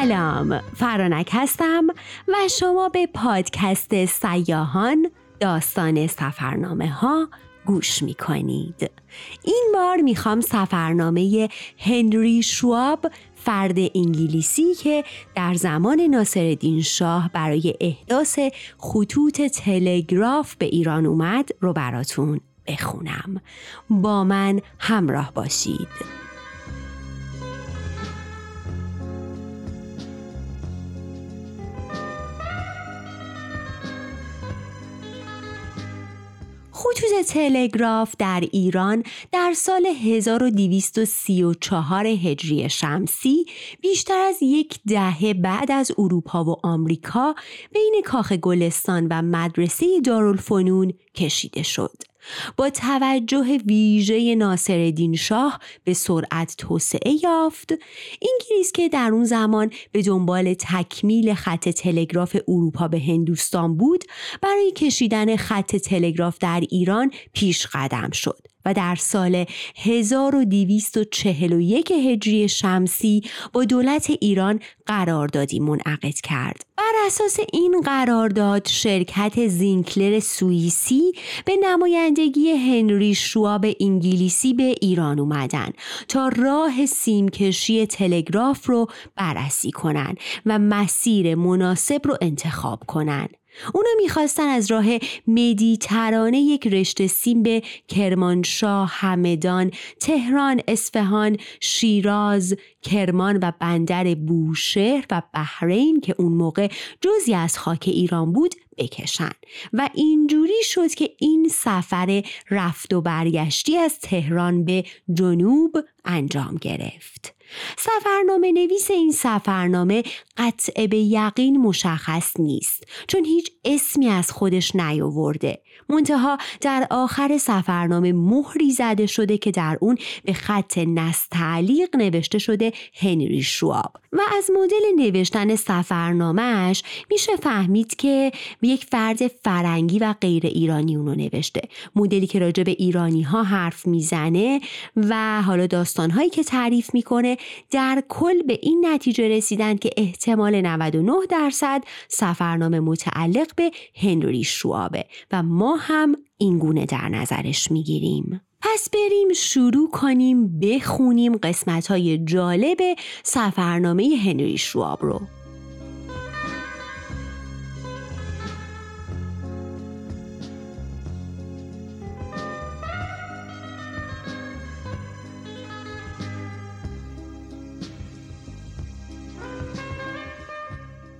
سلام فرانک هستم و شما به پادکست سیاهان داستان سفرنامه ها گوش می کنید. این بار می‌خوام سفرنامه هنری شواب فرد انگلیسی که در زمان ناصرالدین شاه برای احداث خطوط تلگراف به ایران اومد رو براتون بخونم. با من همراه باشید. تلگراف در ایران در سال 1234 هجری شمسی بیشتر از یک دهه بعد از اروپا و آمریکا بین کاخ گلستان و مدرسه دارالفنون کشیده شد. با توجه ویژه ناصرالدین شاه به سرعت توسعه یافت انگلیس که در اون زمان به دنبال تکمیل خط تلگراف اروپا به هندوستان بود برای کشیدن خط تلگراف در ایران پیش قدم شد و در سال 1241 هجری شمسی با دولت ایران قراردادی منعقد کرد. بر اساس این قرارداد شرکت زینکلر سوئیسی به نمایندگی هنری شواب انگلیسی به ایران اومدن تا راه سیمکشی تلگراف رو بررسی کنند و مسیر مناسب رو انتخاب کنند. اونا می‌خواستن از راه مدیترانه یک رشته سیم به کرمانشاه، همدان، تهران، اصفهان، شیراز، کرمان و بندر بوشهر و بحرین که اون موقع جزی از خاک ایران بود بکشن و اینجوری شد که این سفر رفت و برگشتی از تهران به جنوب انجام گرفت. سفرنامه نویس این سفرنامه قطع به یقین مشخص نیست چون هیچ اسمی از خودش نیاورده. منتها در آخر سفرنامه مهری زده شده که در اون به خط نستعلیق نوشته شده هنری شواب. و از مدل نوشتن سفرنامهش میشه فهمید که یک فرد فرنگی و غیر ایرانی اونو نوشته. مدلی که راجع به ایرانی ها حرف می‌زنه و حالا داستانهایی که تعریف می‌کنه در کل به این نتیجه رسیدن که احتمال 99 درصد سفرنامه متعلق به هنری شوابه و ما هم این گونه در نظرش می‌گیریم. پس بریم شروع کنیم بخونیم قسمت های جالب سفرنامه هنری شواب رو.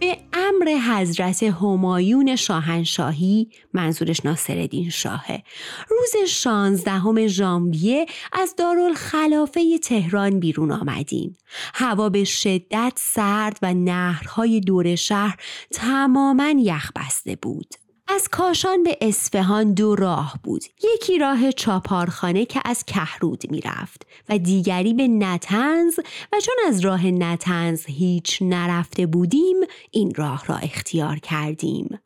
به امر حضرت همایون شاهنشاهی منظورش ناصرالدین شاهه. روز 16 ژانویه از دارالخلافه تهران بیرون آمدیم. هوا به شدت سرد و نهرهای دور شهر تماما یخ بسته بود. از کاشان به اسفهان دو راه بود. یکی راه چاپارخانه که از کهرود می‌رفت و دیگری به نتنز و چون از راه نتنز هیچ نرفته بودیم این راه را اختیار کردیم.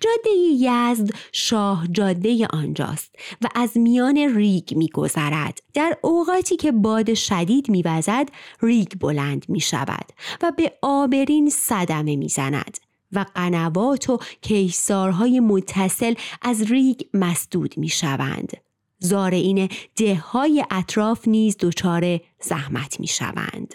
جاده یزد شاه جاده آنجاست و از میان ریگ میگذرد. در اوقاتی که باد شدید میوزد ریگ بلند می شود و به آبرین صدمه می‌زند. و قنوات و کیسارهای متصل از ریگ مسدود می شوند. زارعین ده های اطراف نیز دچار زحمت می شوند.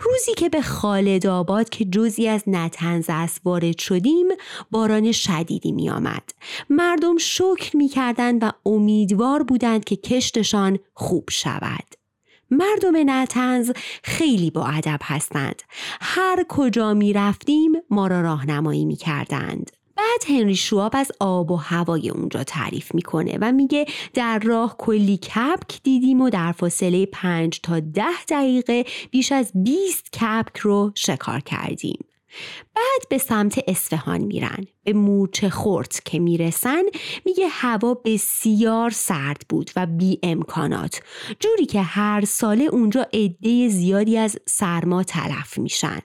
روزی که به خالد آباد که جزی از نتنز است وارد شدیم باران شدیدی می آمد. مردم شکر می کردند و امیدوار بودند که کشتشان خوب شود. مردم نتنز خیلی با ادب هستند. هر کجا می رفتیم ما را راهنمایی می کردند. بعد هنری شواب از آب و هوای اونجا تعریف می‌کنه و میگه در راه کلی کپک دیدیم و در فاصله پنج تا ده دقیقه بیش از 20 کپک رو شکار کردیم. بعد به سمت اصفهان میرن. به مورچه خورت که می‌رسن میگه هوا بسیار سرد بود و بی امکانات. جوری که هر ساله اونجا عده زیادی از سرما تلف میشن.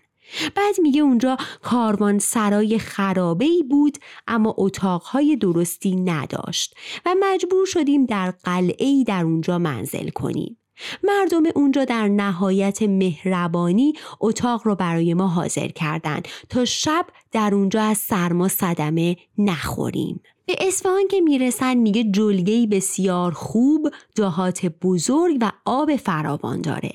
بعد میگه اونجا کاروان سرای خرابه ای بود اما اتاقهای درستی نداشت و مجبور شدیم در قلعه ای در اونجا منزل کنیم. مردم اونجا در نهایت مهربانی اتاق رو برای ما حاضر کردند تا شب در اونجا از سرما صدمه نخوریم. به اصفهان که می‌رسن میگه جلگهی بسیار خوب، دهات بزرگ و آب فراوان داره.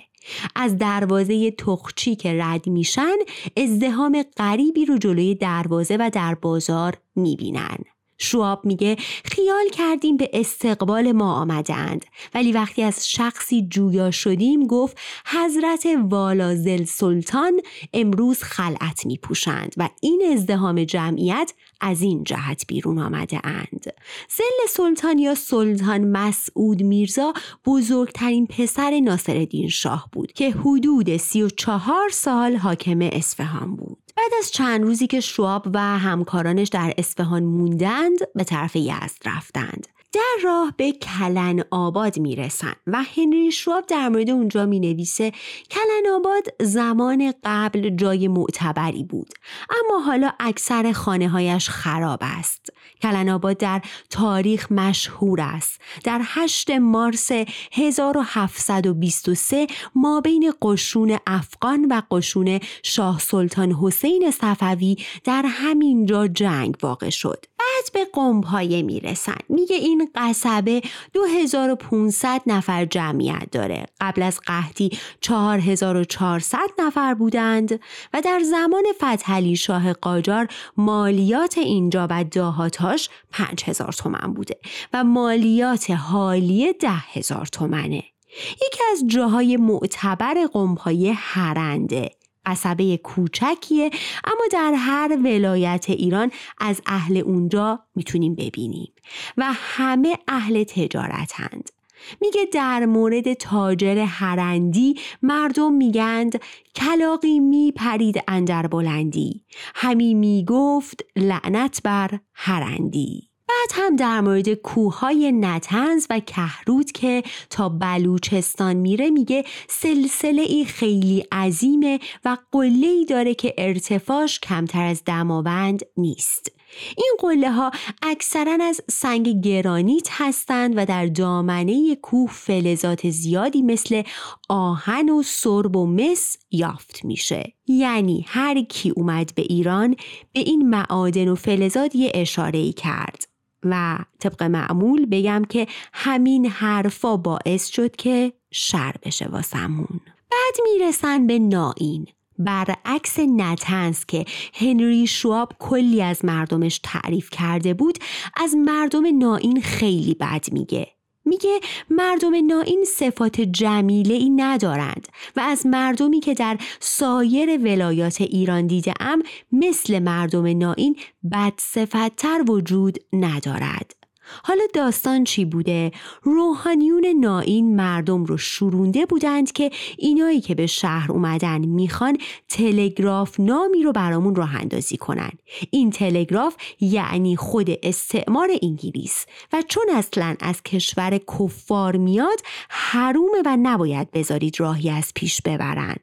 از دروازه تخچی که رد میشن ازدهام غریبی رو جلوی دروازه و در بازار می‌بینن. شواب میگه خیال کردیم به استقبال ما آمدند ولی وقتی از شخصی جویا شدیم گفت حضرت والازل سلطان امروز خلعت میپوشند و این ازدهام جمعیت از این جهت بیرون آمده اند. زل سلطان یا سلطان مسعود میرزا بزرگترین پسر ناصرالدین شاه بود که حدود سی و چهار سال حاکم اصفهان بود. بعد از چند روزی که شواب و همکارانش در اصفهان موندند به طرف یزد رفتند. در راه به کلن آباد می رسن و هنری شواب در مورد اونجا می نویسه کلن آباد زمان قبل جای معتبری بود اما حالا اکثر خانه هایش خراب است. کلن آباد در تاریخ مشهور است. در 8 مارس 1723 ما بین قشون افغان و قشون شاه سلطان حسین صفوی در همین جا جنگ واقع شد. بعد به قمپایه می‌رسن. میگه این قصبه 2500 نفر جمعیت داره. قبل از قحطی 4400 نفر بودند و در زمان فتحعلی شاه قاجار مالیات اینجا و داهاتاش 5000 تومن بوده و مالیات حالیه 10000 تومنه. یکی از جاهای معتبر قمپایه هرنده قصبه کوچکیه اما در هر ولایت ایران از اهل اونجا می‌تونیم ببینیم و همه اهل تجارتند میگه در مورد تاجر هرندی مردم میگند کلاقی میپرید اندر بلندی همی می‌گفت لعنت بر هرندی بعد هم در مورد کوههای نتنز و کهرود که تا بلوچستان میره میگه سلسله ای خیلی عظیمه و قله ای داره که ارتفاعش کمتر از دماوند نیست. این قله ها اکثرا از سنگ گرانیت هستند و در دامنه کوه فلزات زیادی مثل آهن و سرب و مس یافت میشه. یعنی هر کی اومد به ایران به این معادن و فلزات یه اشاره ای کرد. و طبق معمول بگم که همین حرفا باعث شد که شر بشه واسمون. بعد می‌رسن به ناین برعکس نتنز که هنری شواب کلی از مردمش تعریف کرده بود از مردم ناین خیلی بد میگه. میگه مردم ناین صفات جمیله ای ندارند و از مردمی که در سایر ولایات ایران دیده ام مثل مردم ناین بد صفتتر وجود ندارد. حالا داستان چی بوده؟ روحانیون ناین مردم رو شورونده بودند که اینایی که به شهر اومدن می‌خوان تلگراف نامی رو برامون راه اندازی کنن. این تلگراف یعنی خود استعمار انگلیس و چون اصلا از کشور کفار میاد حرومه و نباید بذارید راهی از پیش ببرن.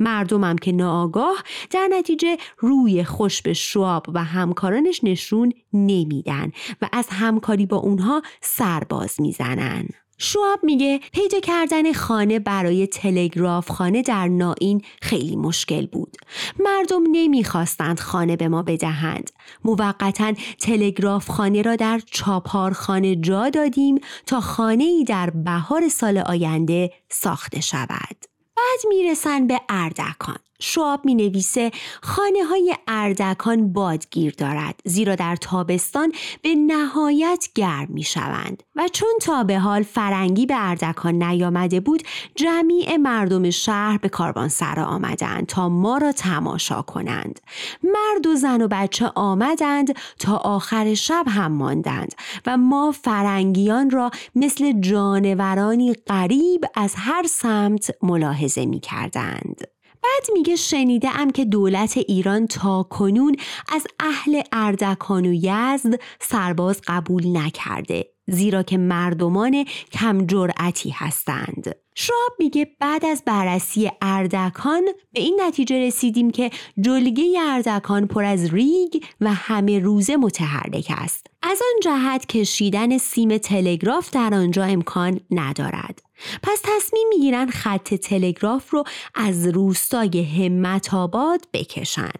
مردمم که ناآگاه در نتیجه روی خوش به شواب و همکارانش نشون نمیدن و از همکاری با اونها سرباز می‌زنن. شواب میگه پیدا کردن خانه برای تلگراف خانه در نائین خیلی مشکل بود. مردم نمی‌خواستند خانه به ما بدهند. موقتا تلگراف خانه را در چاپارخانه جا دادیم تا خانه ای در بهار سال آینده ساخته شود. بعد می‌رسن به اردکان. شواب می نویسه خانه های اردکان بادگیر دارد زیرا در تابستان به نهایت گرم می شوند و چون تا به حال فرنگی به اردکان نیامده بود جمیع مردم شهر به سرا آمدند تا ما را تماشا کنند مرد و زن و بچه آمدند تا آخر شب هم ماندند و ما فرنگیان را مثل جانورانی غریب از هر سمت ملاحظه می کردند. بعد میگه شنیده ام که دولت ایران تا کنون از اهل اردکان و یزد سرباز قبول نکرده. زیرا که مردمان کم جرأتی هستند. شاب میگه بعد از بررسی اردکان به این نتیجه رسیدیم که جلگه اردکان پر از ریگ و همه روزه متحرک است. از آن جهت کشیدن سیم تلگراف در آنجا امکان ندارد. پس تصمیم می‌گیرن خط تلگراف رو از روستای همت آباد بکشن.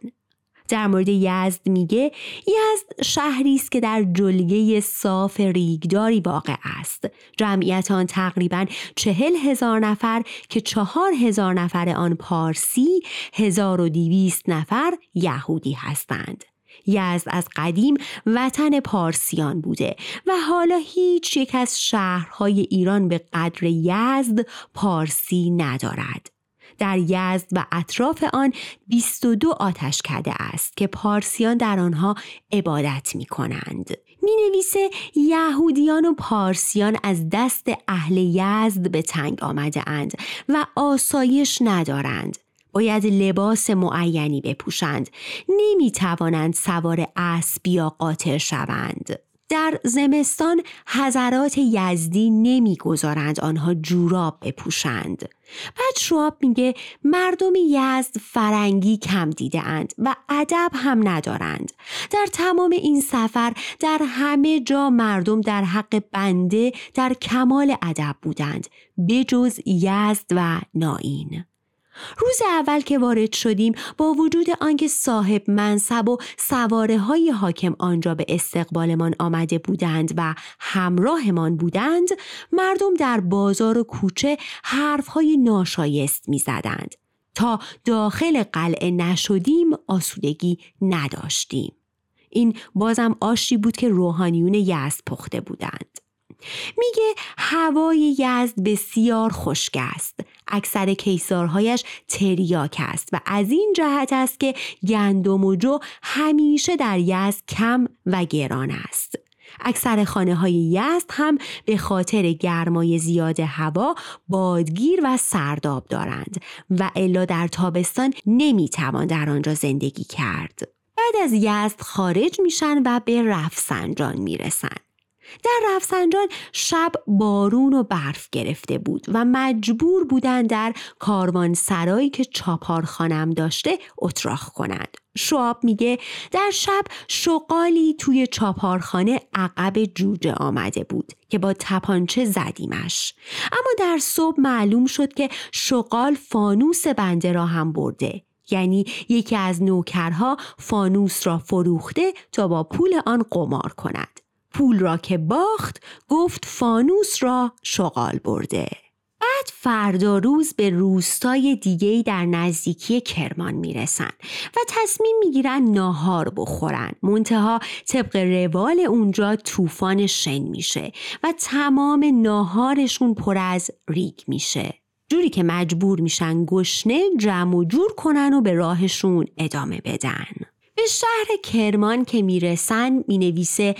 در مورد یزد میگه یزد شهری است که در جلگه صاف ریگداری واقع است جمعیت آن تقریبا چهل هزار نفر که چهار هزار نفر آن پارسی هزار و دیویست نفر یهودی هستند یزد از قدیم وطن پارسیان بوده و حالا هیچ یک از شهرهای ایران به قدر یزد پارسی ندارد. در یزد و اطراف آن 22 آتش کده است که پارسیان در آنها عبادت می کنند. می نویسه یهودیان و پارسیان از دست اهل یزد به تنگ آمده اند و آسایش ندارند. باید لباس معینی بپوشند. نمی توانند سوار اسب یا قاطر شوند. در زمستان حضرات یزدی نمی‌گذارند آنها جوراب بپوشند. بعد شواب میگه مردم یزد فرنگی کم دیده اند و ادب هم ندارند. در تمام این سفر در همه جا مردم در حق بنده در کمال ادب بودند بجز یزد و ناین. روز اول که وارد شدیم با وجود آنکه صاحب منصب و سواره های حاکم آنجا به استقبالمان آمده بودند و همراهمان بودند مردم در بازار و کوچه حرف های ناشایست می زدند. تا داخل قلعه نشدیم آسودگی نداشتیم. این بازم آشی بود که روحانیون یزد پخته بودند. میگه هوای یزد بسیار خشک است اکثر کیسارهایش تریاک است و از این جهت است که گندم و جو همیشه در یزد کم و گران است اکثر خانه های یزد هم به خاطر گرمای زیاد هوا بادگیر و سرداب دارند و الا در تابستان نمی‌توان در آنجا زندگی کرد. بعد از یزد خارج میشن و به رفسنجان می‌رسند. در رفسنجان شب بارون و برف گرفته بود و مجبور بودند در کاروان سرایی که چاپارخانم داشته اتراخ کنند. شواب میگه در شب شقالی توی چاپارخانه عقب جوجه آمده بود که با تپانچه زدیمش. اما در صبح معلوم شد که شقال فانوس بنده را هم برده. یعنی یکی از نوکرها فانوس را فروخته تا با پول آن قمار کند. پول را که باخت گفت فانوس را شغال برده. بعد فردا روز به روستای دیگه در نزدیکی کرمان می‌رسن و تصمیم می‌گیرن ناهار بخورن. منتها طبق روال اونجا طوفان شن میشه و تمام ناهارشون پر از ریگ میشه. جوری که مجبور میشن گشنه جمع و جور کنن و به راهشون ادامه بدن. به شهر کرمان که می‌رسن می نویسه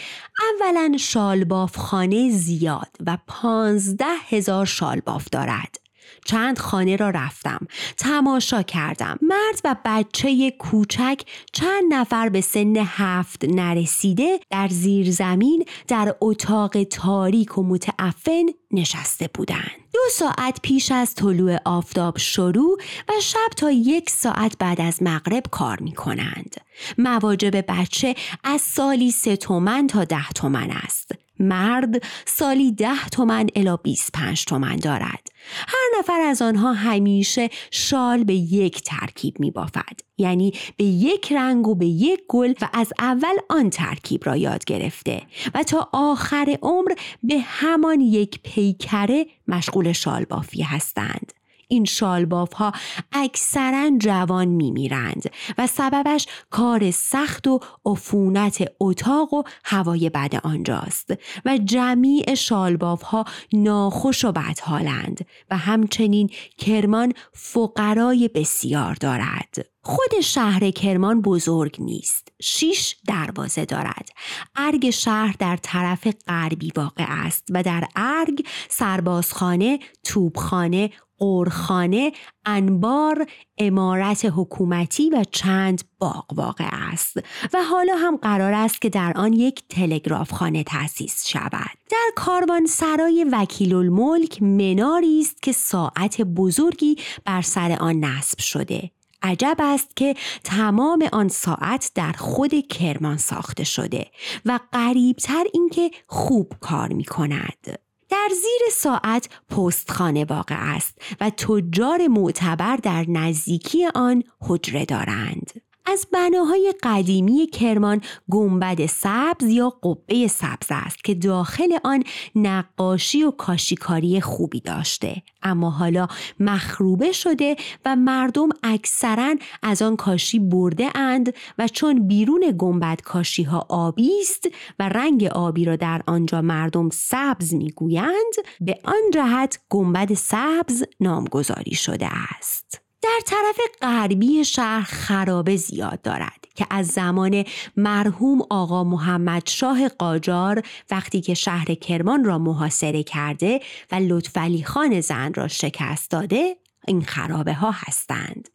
اولا شالباف خانه زیاد و پانزده هزار شالباف دارد. چند خانه را رفتم تماشا کردم مرد و بچه کوچک چند نفر به سن هفت نرسیده در زیر زمین در اتاق تاریک و متعفن نشسته بودند دو ساعت پیش از طلوع آفتاب شروع و شب تا یک ساعت بعد از مغرب کار می کنند. مواجب بچه از سالی سه تومن تا ده تومن است. مرد سالی ده تومن الا 25 تومن دارد. هر نفر از آنها همیشه شال به یک ترکیب می بافد. یعنی به یک رنگ و به یک گل و از اول آن ترکیب را یاد گرفته و تا آخر عمر به همان یک پیکره مشغول شال بافی هستند. این شالباف ها اکثرا جوان میمیرند و سببش کار سخت و عفونت اتاق و هوای بد آنجاست و جمیع شالباف ها ناخوش و بدحالند و همچنین کرمان فقرای بسیار دارد. خود شهر کرمان بزرگ نیست. شیش دروازه دارد. ارگ شهر در طرف غربی واقع است و در ارگ سربازخانه، توبخانه، قرخانه، انبار، امارت حکومتی و چند باغ واقع است و حالا هم قرار است که در آن یک تلگراف خانه تأسیس شود. در کاروان سرای وکیل الملک مناری است که ساعت بزرگی بر سر آن نصب شده. عجب است که تمام آن ساعت در خود کرمان ساخته شده و قریبتر اینکه خوب کار می کند. در زیر ساعت پستخانه واقع است و تجار معتبر در نزدیکی آن حجره دارند. از بناهای قدیمی کرمان گنبد سبز یا قبه سبز است که داخل آن نقاشی و کاشیکاری خوبی داشته. اما حالا مخروبه شده و مردم اکثرا از آن کاشی برده اند و چون بیرون گنبد کاشی ها آبی است و رنگ آبی را در آنجا مردم سبز می‌گویند به آن جهت گنبد سبز نامگذاری شده است. در طرف غربی شهر خرابه زیاد دارد که از زمان مرحوم آقا محمد شاه قاجار وقتی که شهر کرمان را محاصره کرده و لطفعلی خان زن را شکست داده این خرابه ها هستند.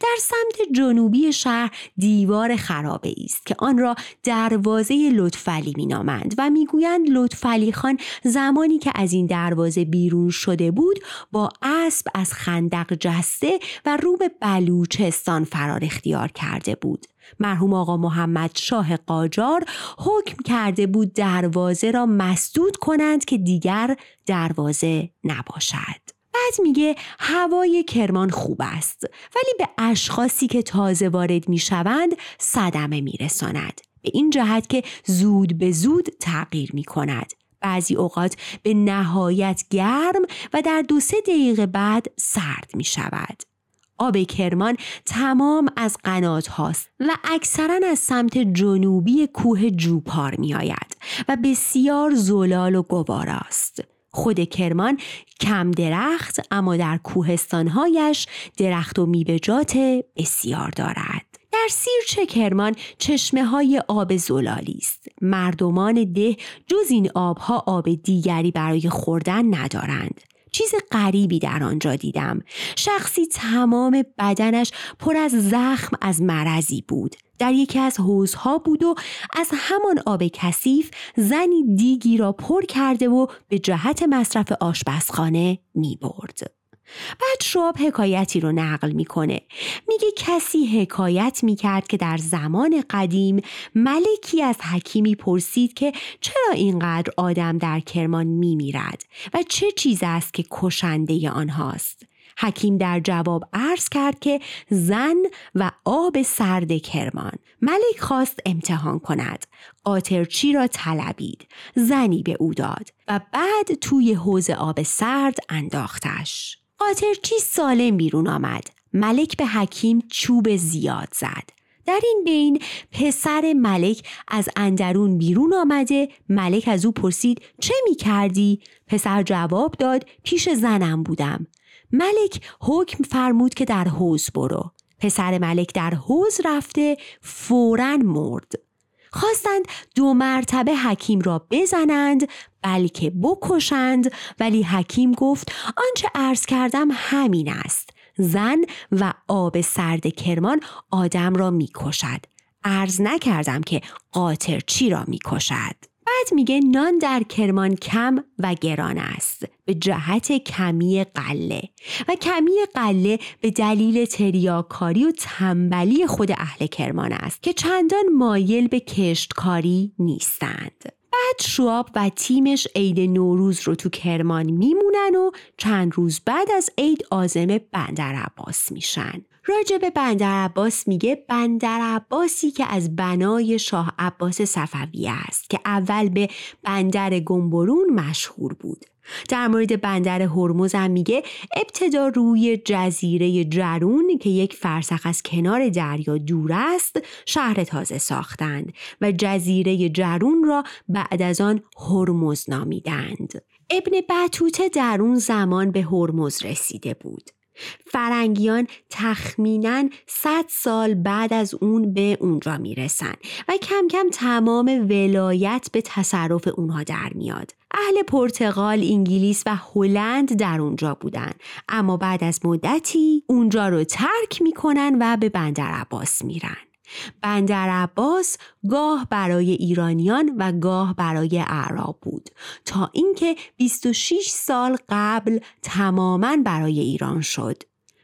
در سمت جنوبی شهر دیوار خرابه است که آن را دروازه لطفعلی مینامند و می‌گویند لطفعلی خان زمانی که از این دروازه بیرون شده بود با اسب از خندق جسته و رو به بلوچستان فرار اختیار کرده بود. مرحوم آقا محمد شاه قاجار حکم کرده بود دروازه را مسدود کنند که دیگر دروازه نباشد. بعد میگه هوای کرمان خوب است ولی به اشخاصی که تازه وارد می‌شوند صدمه میرساند به این جهت که زود به زود تغییر می کند. بعضی اوقات به نهایت گرم و در دو سه دقیقه بعد سرد می شود. آب کرمان تمام از قنات هاست و اکثرا از سمت جنوبی کوه جوپار می آید و بسیار زلال و گواراست. خود کرمان کم درخت اما در کوهستانهایش درخت و میوه‌جات بسیار دارد. در سیرچه کرمان چشمه های آب زلالی است. مردمان ده جز این آبها آب دیگری برای خوردن ندارند. چیز غریبی در آنجا دیدم. شخصی تمام بدنش پر از زخم از مرضی بود. در یکی از حوزها بود و از همان آب کثیف زنی دیگی را پر کرده و به جهت مصرف آشپزخانه می برد. بعد شواب حکایتی رو نقل می‌کنه. میگه کسی حکایت می‌کرد که در زمان قدیم ملکی از حکیمی پرسید که چرا اینقدر آدم در کرمان میمیرد و چه چیز است که کشنده آنهاست. حکیم در جواب عرض کرد که زن و آب سرد کرمان. ملک خواست امتحان کند. قاطرچی را طلبید. زنی به او داد و بعد توی حوز آب سرد انداختش. قاطرچی سالم بیرون آمد؟ ملک به حکیم چوب زیاد زد. در این بین پسر ملک از اندرون بیرون آمده ملک از او پرسید چه می کردی؟ پسر جواب داد پیش زنم بودم. ملک حکم فرمود که در حوز برو. پسر ملک در حوز رفته فورا مرد. خواستند دو مرتبه حکیم را بزنند بلکه بکشند. ولی حکیم گفت آنچه عرض کردم همین است. زن و آب سرد کرمان آدم را می‌کشد. عرض نکردم که قاطر چی را می‌کشد؟ بعد میگه نان در کرمان کم و گران است. به جهت کمی قله. و کمی قله به دلیل تریاکاری و تنبلی خود اهل کرمان است که چندان مایل به کشتکاری نیستند. بعد شواب و تیمش عید نوروز رو تو کرمان میمونن و چند روز بعد از عید آزم بندر عباس میشن. راجع به بندر عباس میگه بندر عباسی که از بنای شاه عباس صفوی است که اول به بندر گنبرون مشهور بود. در مورد بندر هرمز هم میگه ابتدا روی جزیره جرون که یک فرسخ از کنار دریا دور است شهر تازه ساختند و جزیره جرون را بعد از آن هرمز نامیدند. ابن بطوته در اون زمان به هرمز رسیده بود. فرنگیان تخمینا 100 سال بعد از اون به اونجا می‌رسن و کم کم تمام ولایت به تصرف اونها در میاد. اهل پرتغال، انگلیس و هلند در اونجا بودن اما بعد از مدتی اونجا رو ترک می‌کنن و به بندر عباس میرن. بندر عباس گاه برای ایرانیان و گاه برای اعراب بود تا اینکه 26 سال قبل تماما برای ایران شد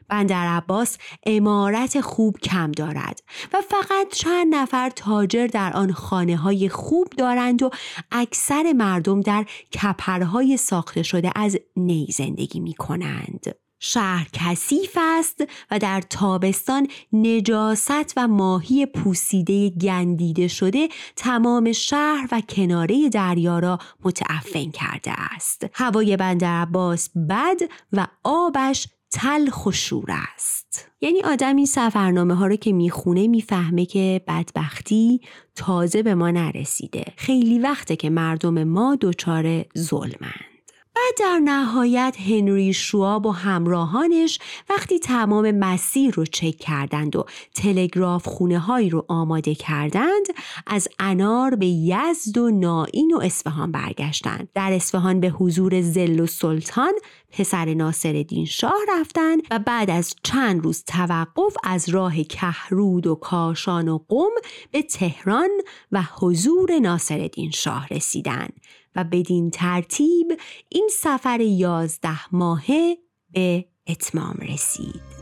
بندر عباس امارت خوب کم دارد و فقط چند نفر تاجر در آن خانه های خوب دارند و اکثر مردم در کپرهای ساخته شده از نی زندگی می کنند. شهر کثیف است و در تابستان نجاست و ماهی پوسیده گندیده شده تمام شهر و کناره دریا را متعفن کرده است. هوای بندر عباس بد و آبش تلخ و شور است. یعنی آدمی سفرنامه ها رو که می‌خونه می‌فهمه که بدبختی تازه به ما نرسیده. خیلی وقته که مردم ما دچار ظلمن. و در نهایت هنری شواب و همراهانش وقتی تمام مسیر رو چک کردند و تلگراف خونه هایی رو آماده کردند از انار به یزد و نائین و اصفهان برگشتند. در اصفهان به حضور زل و سلطان پسر ناصر شاه رفتند و بعد از چند روز توقف از راه کهرود و کاشان و قم به تهران و حضور ناصر شاه رسیدند. و بدین ترتیب این سفر یازده ماهه به اتمام رسید.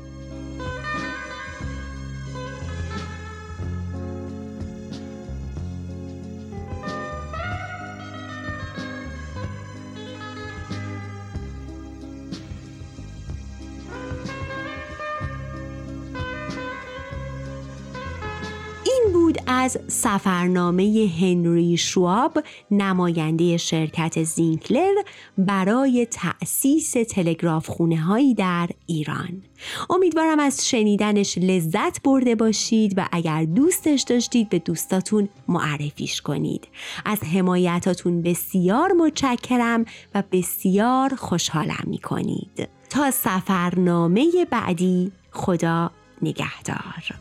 از سفرنامه هنری شواب نماینده شرکت زینکلر برای تأسیس تلگراف خونه هایی در ایران. امیدوارم از شنیدنش لذت برده باشید و اگر دوستش داشتید به دوستاتون معرفیش کنید. از حمایتاتون بسیار متشکرم و بسیار خوشحالم می کنید تا سفرنامه بعدی خدا نگهدار.